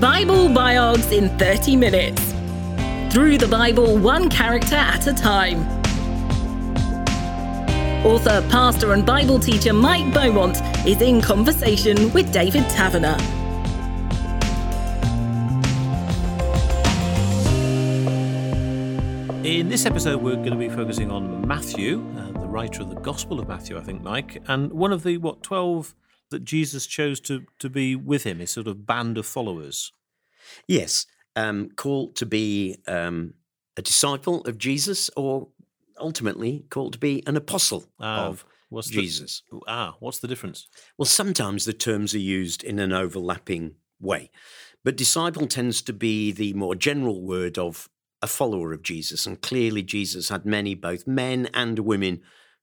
Bible Biogs in 30 minutes. Through the Bible, one character at a time. Author, pastor, and Bible teacher Mike Beaumont is in conversation with David Taverner. In this episode, we're going to be focusing on Matthew, uh, the writer of the Gospel of Matthew, I think, Mike, and one of the, what, 12 that Jesus chose to, to be with him, his sort of band of followers. Yes, um, called to be um, a disciple of Jesus or ultimately called to be an apostle Ah, of what's the- Jesus. Ah, what's the difference? Well, sometimes the terms are used in an overlapping way, but disciple tends to be the more general word of a follower of Jesus. And clearly, Jesus had many, both men and women,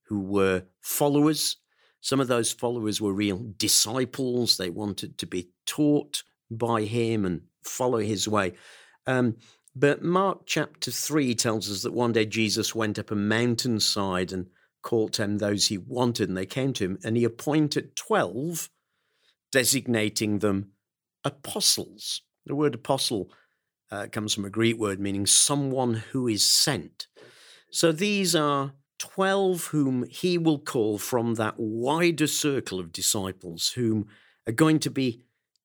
who were followers. Some of those followers were real disciples. They wanted to be taught by him and follow his way. Um, but Mark chapter 3 tells us that one day Jesus went up a mountainside and called to him those he wanted, and they came to him, and he appointed 12, designating them apostles. The word apostle uh, comes from a Greek word meaning someone who is sent. So these are 12 whom he will call from that wider circle of disciples, whom are going to be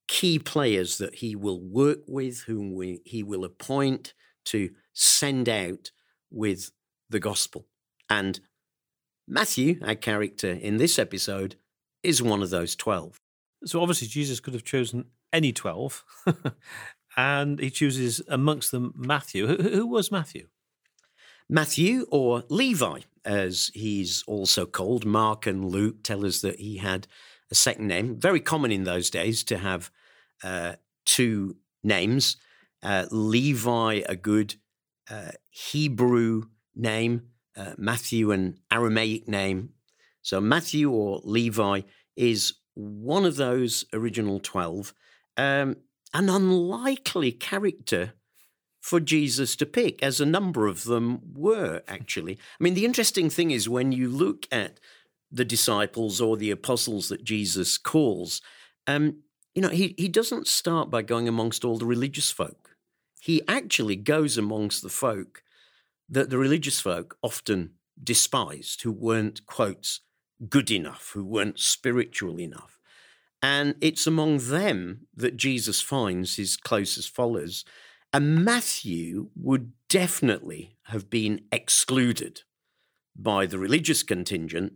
key players that he will work with, whom we, he will appoint to send out with the gospel. And Matthew, our character in this episode, is one of those 12. So obviously, Jesus could have chosen any 12, and he chooses amongst them Matthew. Who, who was Matthew? Matthew, or Levi, as he's also called, Mark and Luke tell us that he had a second name. Very common in those days to have uh, two names. Uh, Levi, a good uh, Hebrew name, uh, Matthew, an Aramaic name. So Matthew or Levi is one of those original 12, um, an unlikely character for Jesus to pick, as a number of them were actually. I mean, the interesting thing is when you look at the disciples or the apostles that Jesus calls, um, you know, he, he doesn't start by going amongst all the religious folk. He actually goes amongst the folk that the religious folk often despised, who weren't, quotes, good enough, who weren't spiritual enough. And it's among them that Jesus finds his closest followers. And Matthew would definitely have been excluded by the religious contingent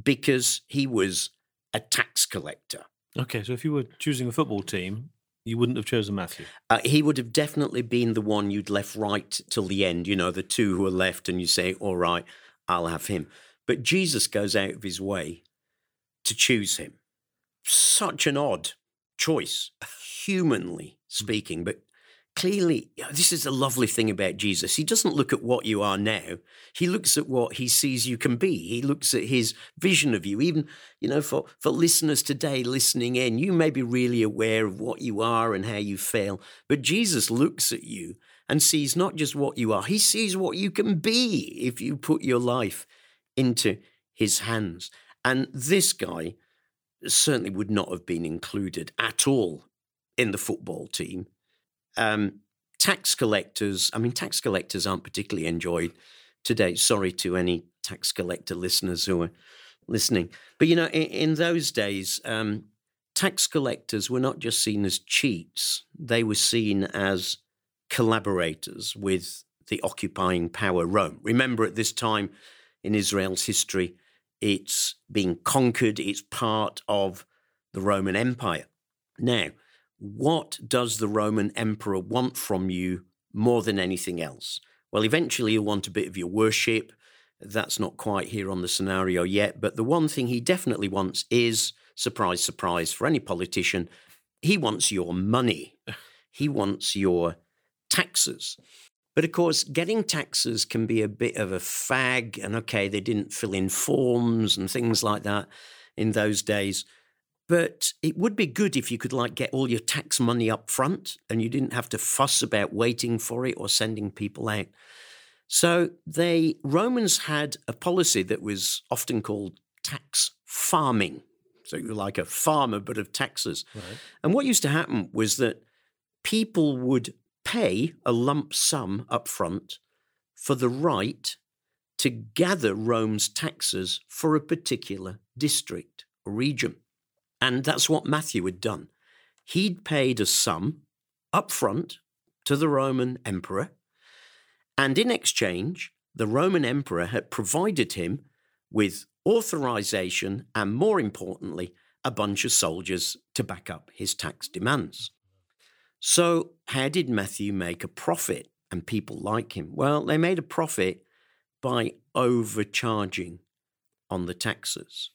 because he was a tax collector. Okay, so if you were choosing a football team, you wouldn't have chosen Matthew. Uh, he would have definitely been the one you'd left right till the end, you know, the two who are left, and you say, all right, I'll have him. But Jesus goes out of his way to choose him. Such an odd choice, humanly speaking, but clearly, you know, this is a lovely thing about Jesus. He doesn't look at what you are now. He looks at what he sees you can be. He looks at his vision of you. Even, you know, for, for listeners today listening in, you may be really aware of what you are and how you fail. But Jesus looks at you and sees not just what you are, he sees what you can be if you put your life into his hands. And this guy certainly would not have been included at all in the football team um, tax collectors, I mean, tax collectors aren't particularly enjoyed today. Sorry to any tax collector listeners who are listening. But, you know, in, in those days, um, tax collectors were not just seen as cheats, they were seen as collaborators with the occupying power, Rome. Remember, at this time in Israel's history, it's being conquered, it's part of the Roman Empire. Now, what does the Roman emperor want from you more than anything else? Well, eventually he'll want a bit of your worship. That's not quite here on the scenario yet. But the one thing he definitely wants is surprise, surprise for any politician he wants your money, he wants your taxes. But of course, getting taxes can be a bit of a fag. And okay, they didn't fill in forms and things like that in those days. But it would be good if you could like get all your tax money up front and you didn't have to fuss about waiting for it or sending people out. So they Romans had a policy that was often called tax farming. So you were like a farmer but of taxes. Right. And what used to happen was that people would pay a lump sum up front for the right to gather Rome's taxes for a particular district or region. And that's what Matthew had done. He'd paid a sum up front to the Roman emperor, and in exchange, the Roman emperor had provided him with authorization and, more importantly, a bunch of soldiers to back up his tax demands. So, how did Matthew make a profit and people like him? Well, they made a profit by overcharging on the taxes.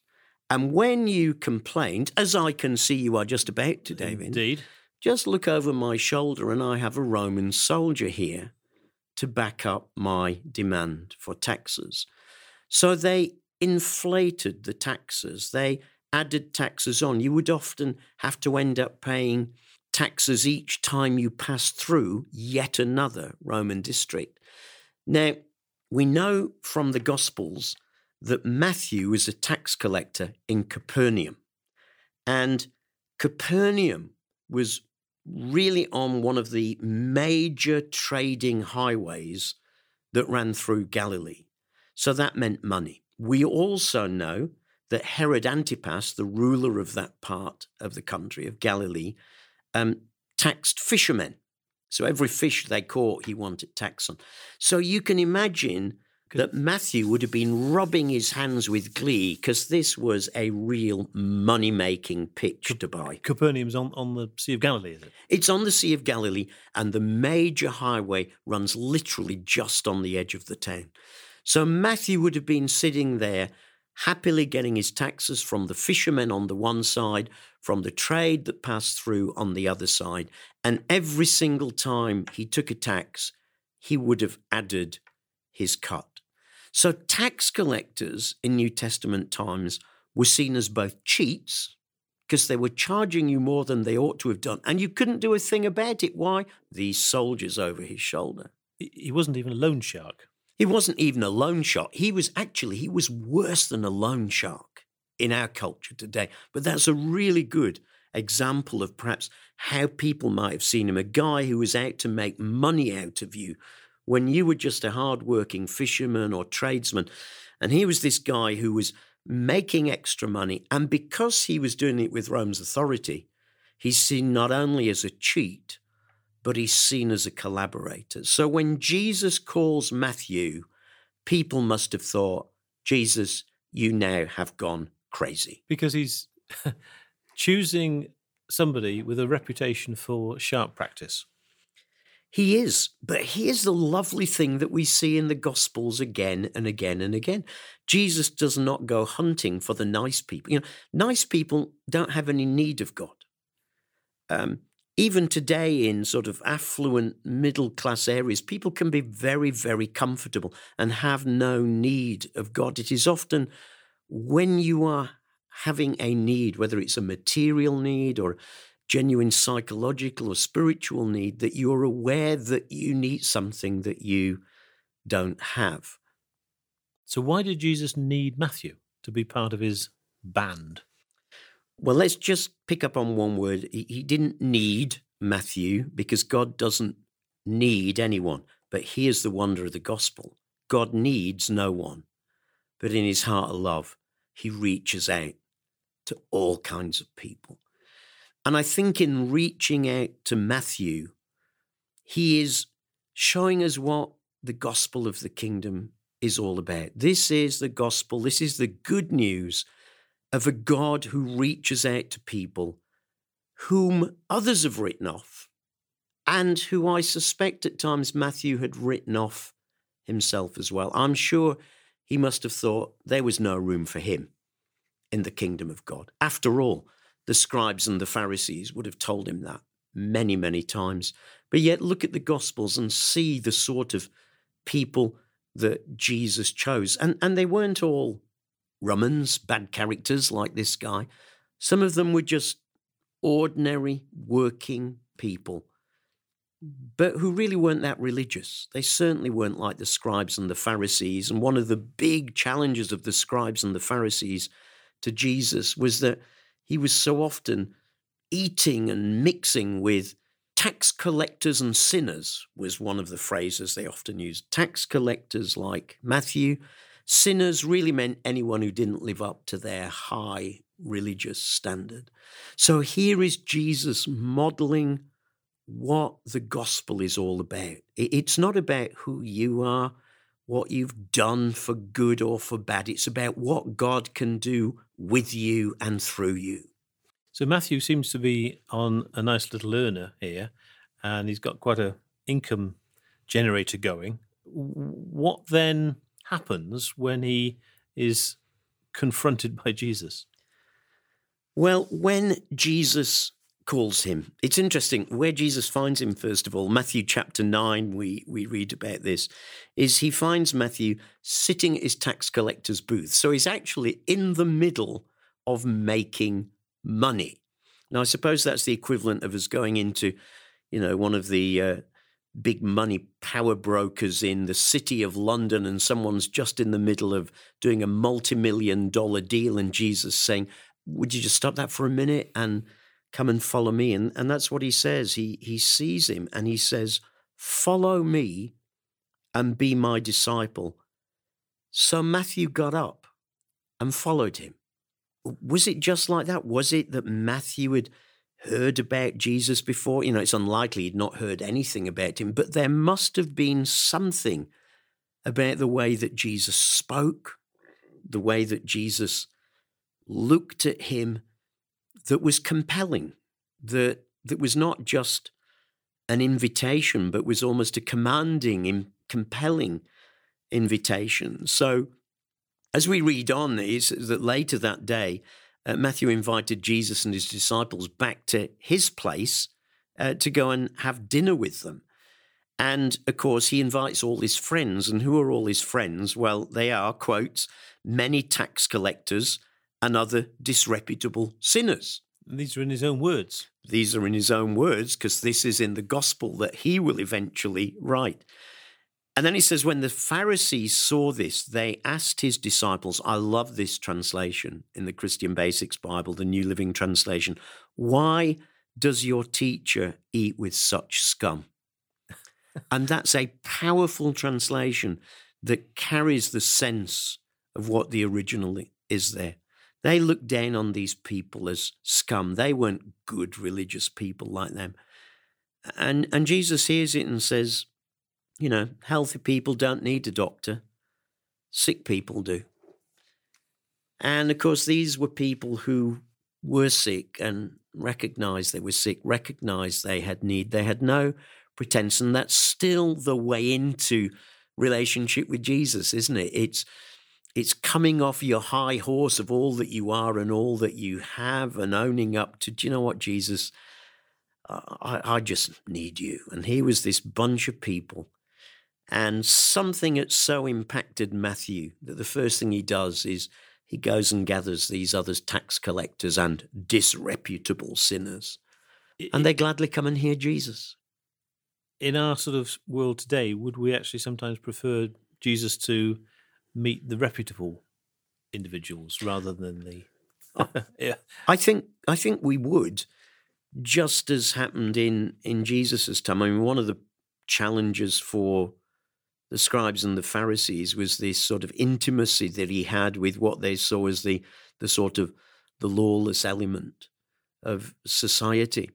And when you complained, as I can see you are just about to, David, Indeed. just look over my shoulder and I have a Roman soldier here to back up my demand for taxes. So they inflated the taxes, they added taxes on. You would often have to end up paying taxes each time you pass through yet another Roman district. Now, we know from the Gospels that Matthew was a tax collector in Capernaum. And Capernaum was really on one of the major trading highways that ran through Galilee. So that meant money. We also know that Herod Antipas, the ruler of that part of the country of Galilee, um, taxed fishermen. So every fish they caught, he wanted tax on. So you can imagine that Matthew would have been rubbing his hands with glee because this was a real money making pitch to buy. Capernaum's on, on the Sea of Galilee, is it? It's on the Sea of Galilee, and the major highway runs literally just on the edge of the town. So Matthew would have been sitting there happily getting his taxes from the fishermen on the one side, from the trade that passed through on the other side. And every single time he took a tax, he would have added his cut. So tax collectors in New Testament times were seen as both cheats, because they were charging you more than they ought to have done, and you couldn't do a thing about it. Why? These soldiers over his shoulder. He wasn't even a loan shark. He wasn't even a loan shark. He was actually, he was worse than a loan shark in our culture today. But that's a really good example of perhaps how people might have seen him a guy who was out to make money out of you when you were just a hard-working fisherman or tradesman. And he was this guy who was making extra money. And because he was doing it with Rome's authority, he's seen not only as a cheat, but he's seen as a collaborator. So when Jesus calls Matthew, people must have thought, Jesus, you now have gone crazy. Because he's choosing somebody with a reputation for sharp practice. He is, but here's the lovely thing that we see in the Gospels again and again and again. Jesus does not go hunting for the nice people. You know, nice people don't have any need of God. Um, even today, in sort of affluent middle class areas, people can be very, very comfortable and have no need of God. It is often when you are having a need, whether it's a material need or genuine psychological or spiritual need, that you're aware that you need something that you don't have. So why did Jesus need Matthew to be part of his band? Well, let's just pick up on one word. He, didn't need Matthew because God doesn't need anyone. But here's the wonder of the gospel God needs no one. But in his heart of love, he reaches out to all kinds of people. And I think in reaching out to Matthew, he is showing us what the gospel of the kingdom is all about. This is the gospel, this is the good news of a God who reaches out to people whom others have written off and who I suspect at times Matthew had written off himself as well. I'm sure he must have thought there was no room for him in the kingdom of God. After all, the scribes and the Pharisees would have told him that many, many times. But yet, look at the Gospels and see the sort of people that Jesus chose. And, and they weren't all Romans, bad characters like this guy. Some of them were just ordinary working people, but who really weren't that religious. They certainly weren't like the scribes and the Pharisees. And one of the big challenges of the scribes and the Pharisees to Jesus was that he was so often eating and mixing with tax collectors and sinners was one of the phrases they often used. Tax collectors like Matthew, sinners really meant anyone who didn't live up to their high religious standard. So here is Jesus modeling what the gospel is all about. It's not about who you are, what you've done for good or for bad. It's about what God can do with you and through you. So Matthew seems to be on a nice little earner here, and he's got quite a income generator going. What then happens when he is confronted by Jesus? Well, when Jesus calls him, it's interesting where Jesus finds him, first of all. Matthew chapter 9, we, we read about this, is he finds Matthew sitting at his tax collector's booth. So he's actually in the middle of making money. Now, I suppose that's the equivalent of us going into, you know, one of the uh, big money power brokers in the city of London, and someone's just in the middle of doing a multi million dollar deal, and Jesus saying, Would you just stop that for a minute and come and follow me? And, and that's what he says. He, he sees him and he says, Follow me and be my disciple. So Matthew got up and followed him was it just like that? Was it that Matthew had heard about Jesus before? You know, it's unlikely he'd not heard anything about him, but there must have been something about the way that Jesus spoke, the way that Jesus looked at him that was compelling, that, that was not just an invitation, but was almost a commanding, compelling invitation. So as we read on, is that later that day, uh, Matthew invited Jesus and his disciples back to his place uh, to go and have dinner with them. And of course, he invites all his friends. And who are all his friends? Well, they are, quotes, many tax collectors and other disreputable sinners. These are in his own words. These are in his own words because this is in the gospel that he will eventually write. And then he says, when the Pharisees saw this, they asked his disciples, I love this translation in the Christian Basics Bible, the New Living Translation. Why does your teacher eat with such scum? and that's a powerful translation that carries the sense of what the original is there. They looked down on these people as scum. They weren't good religious people like them. And, and Jesus hears it and says, you know, healthy people don't need a doctor, sick people do. And of course, these were people who were sick and recognized they were sick, recognized they had need. They had no pretense. And that's still the way into relationship with Jesus, isn't it? It's it's coming off your high horse of all that you are and all that you have and owning up to, do you know what, Jesus? I, I just need you. And here was this bunch of people and something had so impacted Matthew that the first thing he does is he goes and gathers these other tax collectors and disreputable sinners. And they gladly come and hear Jesus. In our sort of world today, would we actually sometimes prefer Jesus to meet the reputable individuals rather than the oh. yeah. I think I think we would, just as happened in in Jesus's time. I mean, one of the challenges for the scribes and the Pharisees was this sort of intimacy that he had with what they saw as the the sort of the lawless element of society.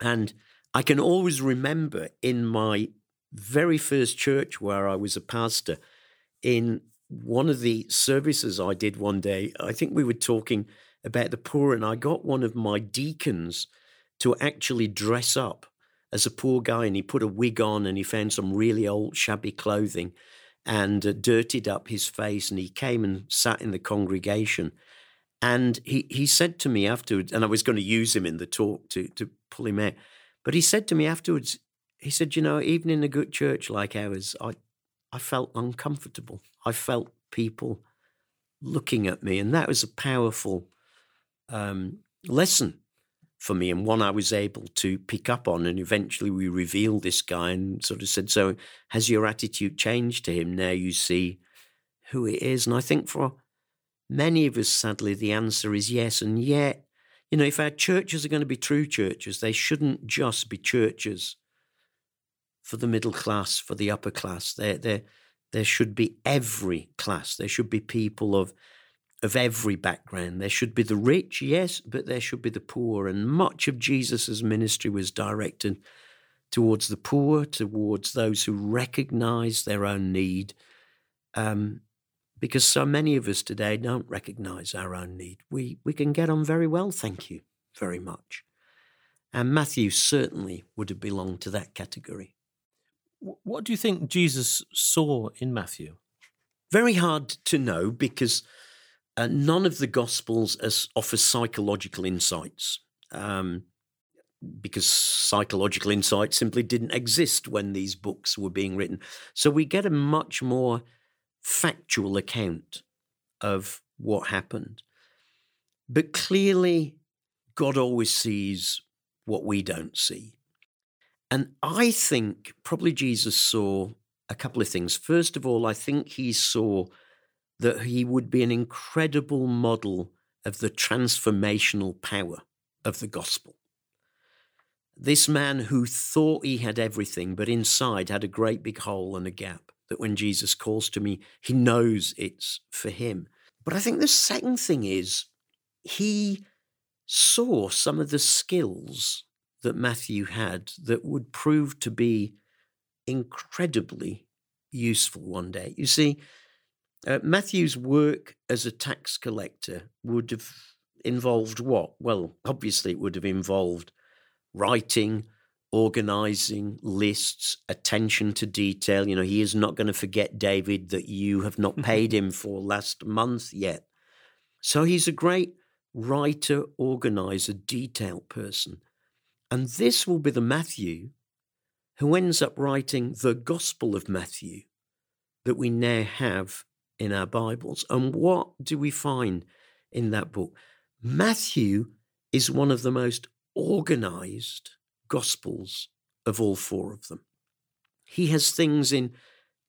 And I can always remember in my very first church where I was a pastor, in one of the services I did one day, I think we were talking about the poor, and I got one of my deacons to actually dress up as a poor guy, and he put a wig on and he found some really old, shabby clothing and uh, dirtied up his face. And he came and sat in the congregation. And he, he said to me afterwards, and I was going to use him in the talk to, to pull him out, but he said to me afterwards, he said, You know, even in a good church like ours, I, I felt uncomfortable. I felt people looking at me. And that was a powerful um, lesson for me and one I was able to pick up on. And eventually we revealed this guy and sort of said, So has your attitude changed to him now you see who he is? And I think for many of us, sadly, the answer is yes. And yet, You know, if our churches are going to be true churches, they shouldn't just be churches for the middle class, for the upper class. There, there, there should be every class. There should be people of of every background. There should be the rich, yes, but there should be the poor. And much of Jesus' ministry was directed towards the poor, towards those who recognize their own need. Um, because so many of us today don't recognize our own need. We, we can get on very well, thank you very much. And Matthew certainly would have belonged to that category. What do you think Jesus saw in Matthew? Very hard to know because uh, none of the Gospels offer psychological insights. Um, because psychological insight simply didn't exist when these books were being written. So we get a much more factual account of what happened. But clearly, God always sees what we don't see. And I think probably Jesus saw a couple of things. First of all, I think he saw that he would be an incredible model of the transformational power of the gospel. This man who thought he had everything, but inside had a great big hole and a gap that when Jesus calls to me, he knows it's for him. But I think the second thing is he saw some of the skills that Matthew had that would prove to be incredibly useful one day. You see, uh, Matthew's work as a tax collector would have involved what? Well, obviously, it would have involved writing, organizing lists, attention to detail. You know, he is not going to forget, David, that you have not paid him for last month yet. So he's a great writer, organizer, detail person. And this will be the Matthew who ends up writing the Gospel of Matthew that we now have in our Bibles. And what do we find in that book? Matthew is one of the most organized Gospels of all four of them. He has things in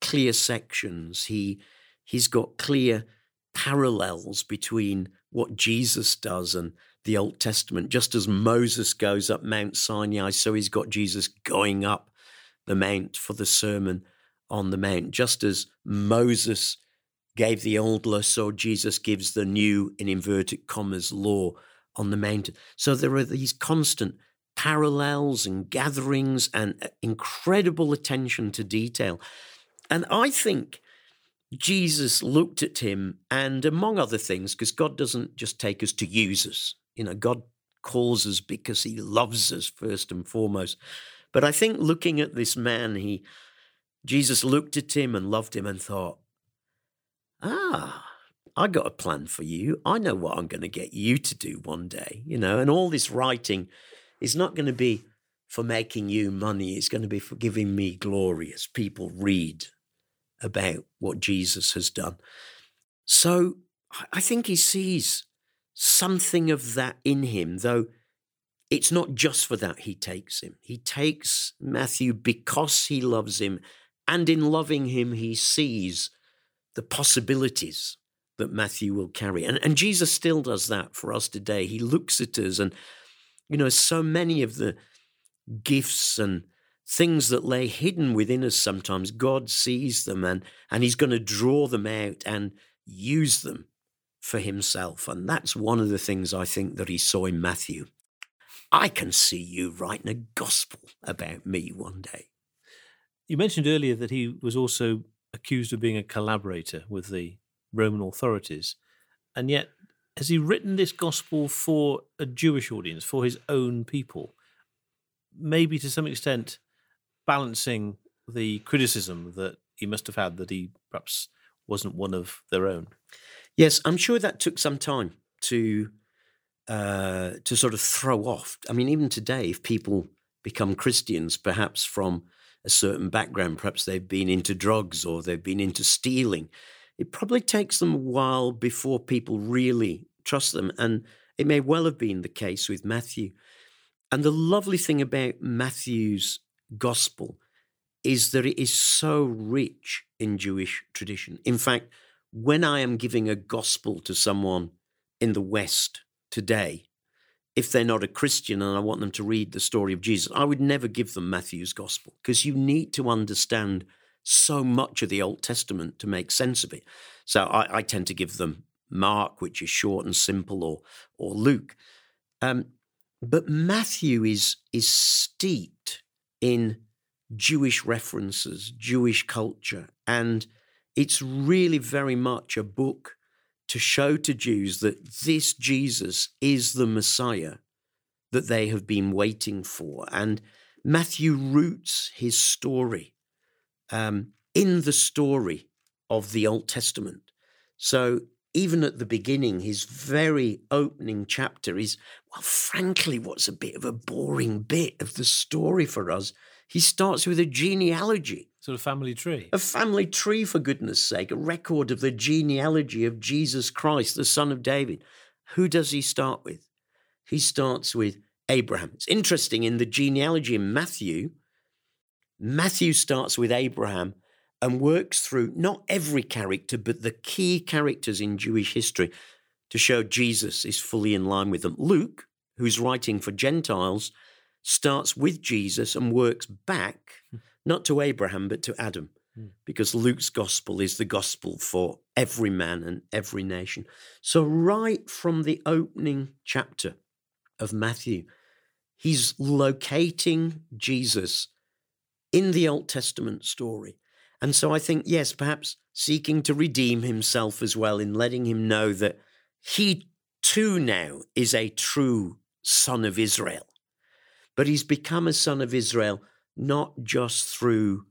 clear sections. He he's got clear parallels between what Jesus does and the Old Testament. Just as Moses goes up Mount Sinai, so he's got Jesus going up the mount for the Sermon on the Mount. Just as Moses gave the old law, so Jesus gives the new, in inverted commas, law on the mountain. So there are these constant parallels and gatherings and uh, incredible attention to detail. And I think Jesus looked at him, and among other things, because God doesn't just take us to use us, you know, God calls us because he loves us first and foremost. But I think looking at this man, he Jesus looked at him and loved him and thought, ah, I got a plan for you. I know what I'm going to get you to do one day, you know, and all this writing is not going to be for making you money. It's going to be for giving me glory as people read about what Jesus has done. So I think he sees something of that in him, though it's not just for that he takes him. He takes Matthew because he loves him, and in loving him, he sees the possibilities that Matthew will carry. And, and Jesus still does that for us today. He looks at us and you know, so many of the gifts and things that lay hidden within us sometimes, God sees them and, and He's going to draw them out and use them for Himself. And that's one of the things I think that He saw in Matthew. I can see you writing a gospel about me one day. You mentioned earlier that he was also accused of being a collaborator with the Roman authorities. And yet, has he written this gospel for a Jewish audience, for his own people? Maybe to some extent balancing the criticism that he must have had that he perhaps wasn't one of their own. Yes, I'm sure that took some time to uh, to sort of throw off. I mean, even today, if people become Christians, perhaps from a certain background, perhaps they've been into drugs or they've been into stealing, it probably takes them a while before people really trust them. And it may well have been the case with Matthew. And the lovely thing about Matthew's gospel is that it is so rich in Jewish tradition. In fact, when I am giving a gospel to someone in the West today, if they're not a Christian and I want them to read the story of Jesus, I would never give them Matthew's gospel because you need to understand so much of the Old Testament to make sense of it. So I, I tend to give them Mark, which is short and simple, or or Luke. Um, but Matthew is is steeped in Jewish references, Jewish culture, and it's really very much a book to show to Jews that this Jesus is the Messiah that they have been waiting for. And Matthew roots his story um, in the story of the Old Testament. So even at the beginning, his very opening chapter is, well, frankly, what's a bit of a boring bit of the story for us. He starts with a genealogy Sort of family tree. a family tree, for goodness sake, a record of the genealogy of Jesus Christ, the son of David. Who does he start with? He starts with Abraham. It's interesting in the genealogy in Matthew, Matthew starts with Abraham and works through not every character, but the key characters in Jewish history to show Jesus is fully in line with them. Luke, who's writing for Gentiles, starts with Jesus and works back not to Abraham, but to Adam, Hmm. because Luke's gospel is the gospel for every man and every nation. So, right from the opening chapter of Matthew, he's locating Jesus in the Old Testament story. And so I think, yes, perhaps seeking to redeem himself as well in letting him know that he too now is a true son of Israel. But he's become a son of Israel not just through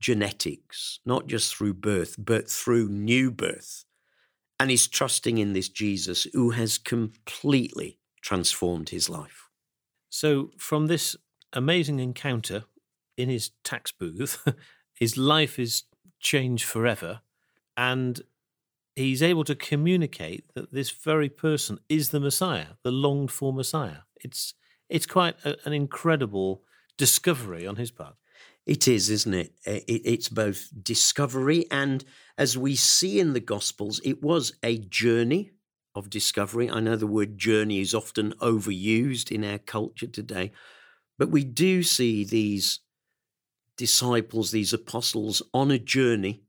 genetics, not just through birth, but through new birth. And he's trusting in this Jesus who has completely transformed his life. So, from this amazing encounter in his tax booth, his life is changed forever. And he's able to communicate that this very person is the Messiah, the longed for Messiah. It's, it's quite a, an incredible discovery on his part. It is, isn't it? It? It's both discovery and, as we see in the Gospels, it was a journey of discovery. I know the word journey is often overused in our culture today, but we do see these disciples, these apostles, on a journey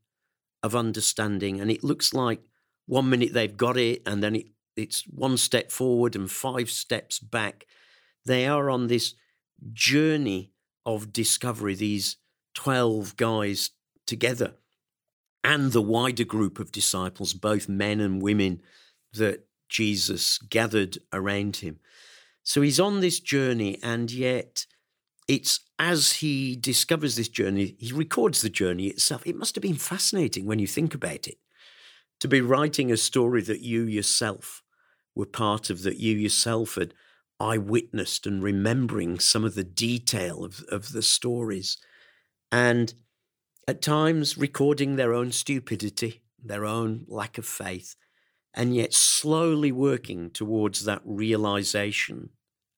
of understanding. And it looks like one minute they've got it, and then it, it's one step forward and five steps back. They are on this journey of discovery, these 12 guys together, and the wider group of disciples, both men and women, that Jesus gathered around him. So he's on this journey, and yet it's as he discovers this journey, he records the journey itself. It must have been fascinating when you think about it to be writing a story that you yourself were part of, that you yourself had eyewitnessed and remembering some of the detail of, of the stories. And at times recording their own stupidity, their own lack of faith, and yet slowly working towards that realization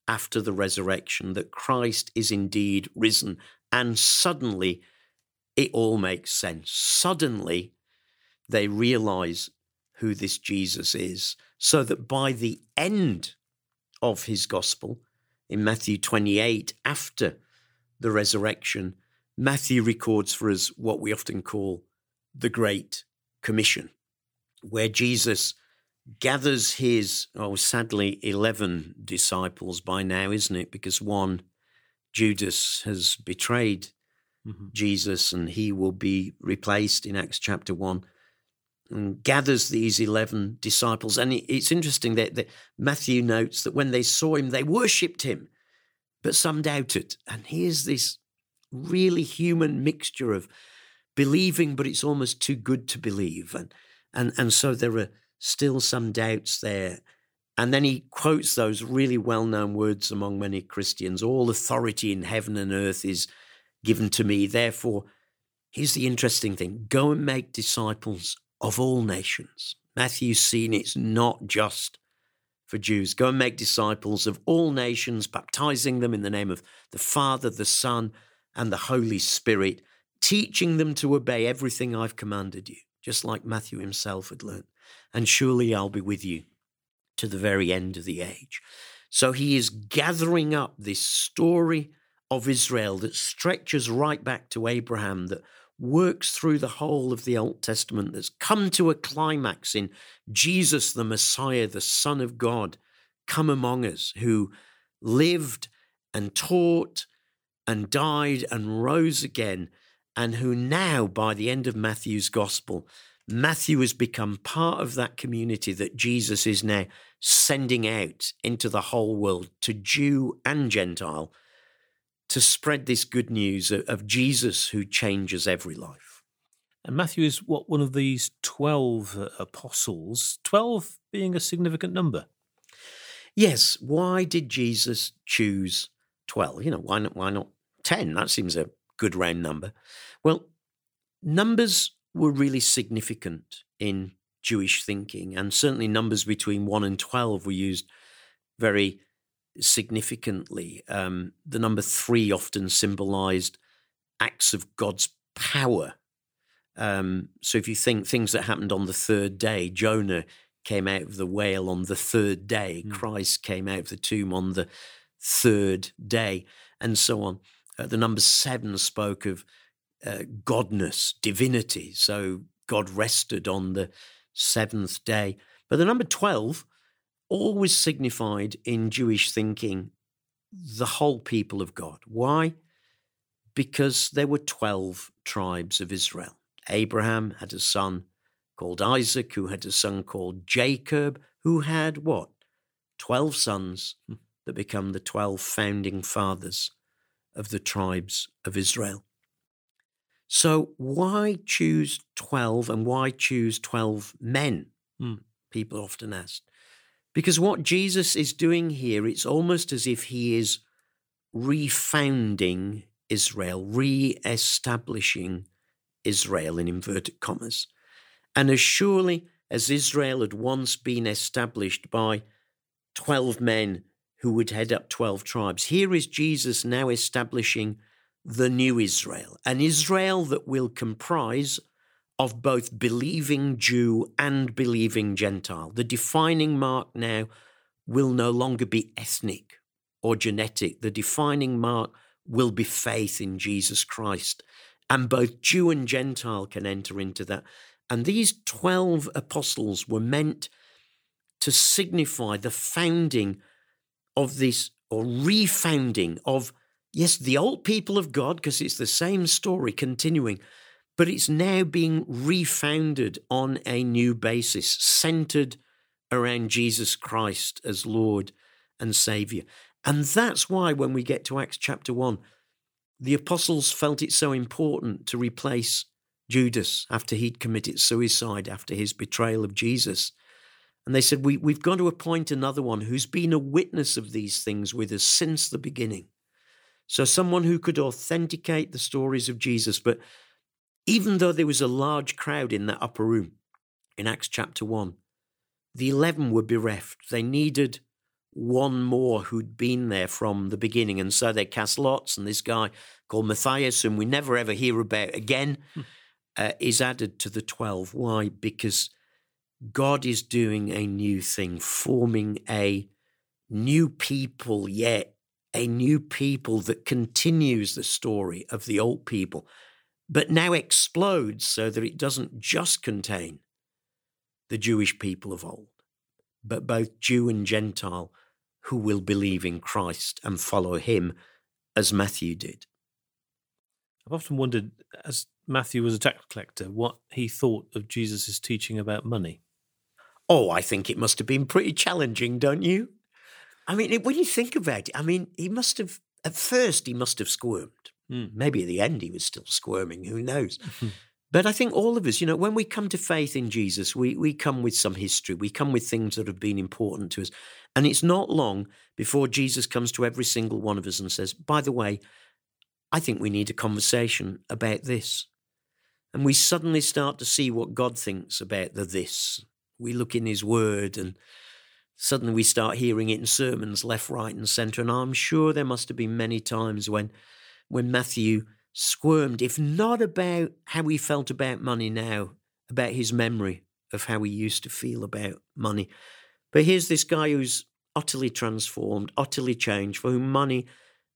after the resurrection that Christ is indeed risen. And suddenly it all makes sense. Suddenly they realize who this Jesus is, so that by the end of his gospel, in Matthew 28, after the resurrection, Matthew records for us what we often call the Great Commission, where Jesus gathers his, oh, sadly, 11 disciples by now, isn't it? Because one, Judas, has betrayed Mhm. Jesus and he will be replaced in Acts chapter 1 and gathers these 11 disciples. And it's interesting that, that Matthew notes that when they saw him, they worshipped him, but some doubted. And here's this really human mixture of believing, but it's almost too good to believe. And, and, and so there are still some doubts there. And then he quotes those really well known words among many Christians all authority in heaven and earth is given to me. Therefore, here's the interesting thing go and make disciples of all nations. Matthew's seen it's not just for Jews. Go and make disciples of all nations, baptizing them in the name of the Father, the Son, and the Holy Spirit, teaching them to obey everything I've commanded you, just like Matthew himself had learned. And surely I'll be with you to the very end of the age. So he is gathering up this story of Israel that stretches right back to Abraham, that works through the whole of the Old Testament, that's come to a climax in Jesus, the Messiah, the Son of God, come among us, who lived and taught and died and rose again, and who now, by the end of Matthew's gospel, Matthew has become part of that community that Jesus is now sending out into the whole world to Jew and Gentile to spread this good news of, Jesus who changes every life. And Matthew is what one of these 12 uh, apostles, 12 being a significant number. Yes. Why did Jesus choose 12? You know, why not, why not 10? That seems a good round number. Well, numbers were really significant in Jewish thinking, and certainly numbers between 1 and 12 were used very significantly. Um, the number three often symbolized acts of God's power. Um, so if you think things that happened on the third day, Jonah came out of the whale on the third day, mm. Christ came out of the tomb on the third day, and so on. Uh, the number seven spoke of uh, godness, divinity. So God rested on the seventh day. But the number 12 always signified in Jewish thinking the whole people of God. Why? Because there were 12 tribes of Israel. Abraham had a son called Isaac, who had a son called Jacob, who had what? 12 sons that become the 12 founding fathers of the tribes of Israel. So, why choose 12 and why choose 12 men? Hmm. People often ask. Because what Jesus is doing here, it's almost as if he is refounding Israel, re establishing Israel in inverted commas. And as surely as Israel had once been established by 12 men who would head up 12 tribes, here is Jesus now establishing the new Israel, an Israel that will comprise of both believing Jew and believing Gentile. The defining mark now will no longer be ethnic or genetic. The defining mark will be faith in Jesus Christ. And both Jew and Gentile can enter into that. And these 12 apostles were meant to signify the founding of this, or refounding of, yes, the old people of God, because it's the same story continuing, but it's now being refounded on a new basis, centered around Jesus Christ as Lord and Savior. And that's why when we get to Acts chapter 1, the apostles felt it so important to replace Judas after he'd committed suicide after his betrayal of Jesus. And they said, we, We've got to appoint another one who's been a witness of these things with us since the beginning. So, someone who could authenticate the stories of Jesus, but even though there was a large crowd in that upper room in Acts chapter 1, the 11 were bereft. They needed one more who'd been there from the beginning. And so they cast lots, and this guy called Matthias, whom we never ever hear about again, hmm. uh, is added to the 12. Why? Because God is doing a new thing, forming a new people, yet a new people that continues the story of the old people but now explodes so that it doesn't just contain the Jewish people of old, but both Jew and Gentile who will believe in Christ and follow him as Matthew did. I've often wondered, as Matthew was a tax collector, what he thought of Jesus' teaching about money. Oh, I think it must have been pretty challenging, don't you? I mean, when you think about it, I mean, he must have, at first, he must have squirmed. Mm, maybe at the end he was still squirming, who knows? but I think all of us, you know, when we come to faith in Jesus, we, we come with some history, we come with things that have been important to us. And it's not long before Jesus comes to every single one of us and says, by the way, I think we need a conversation about this. And we suddenly start to see what God thinks about the this. We look in His Word and suddenly we start hearing it in sermons left, right, and centre. And I'm sure there must have been many times when when Matthew squirmed, if not about how he felt about money now, about his memory of how he used to feel about money. But here's this guy who's utterly transformed, utterly changed, for whom money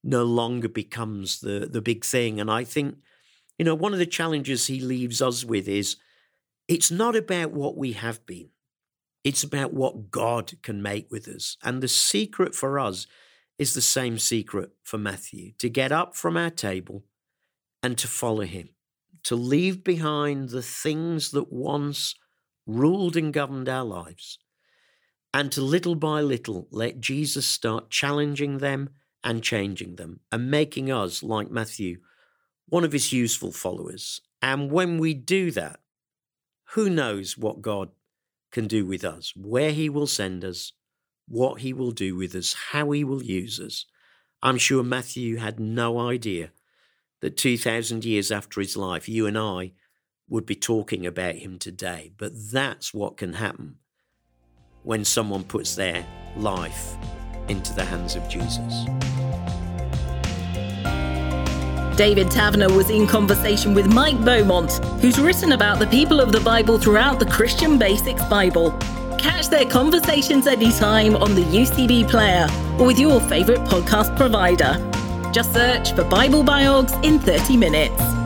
no longer becomes the, the big thing. And I think, you know, one of the challenges he leaves us with is it's not about what we have been, it's about what God can make with us. And the secret for us is the same secret for Matthew to get up from our table and to follow him, to leave behind the things that once ruled and governed our lives, and to little by little let Jesus start challenging them and changing them and making us, like Matthew, one of his useful followers. And when we do that, who knows what God can do with us, where he will send us, what he will do with us, how he will use us. I'm sure Matthew had no idea that 2,000 years after his life, you and I would be talking about him today. But that's what can happen when someone puts their life into the hands of Jesus. David Taverner was in conversation with Mike Beaumont, who's written about the people of the Bible throughout the Christian Basics Bible. Catch their conversations anytime on the UCB player or with your favourite podcast provider. Just search for Bible Biogs in 30 minutes.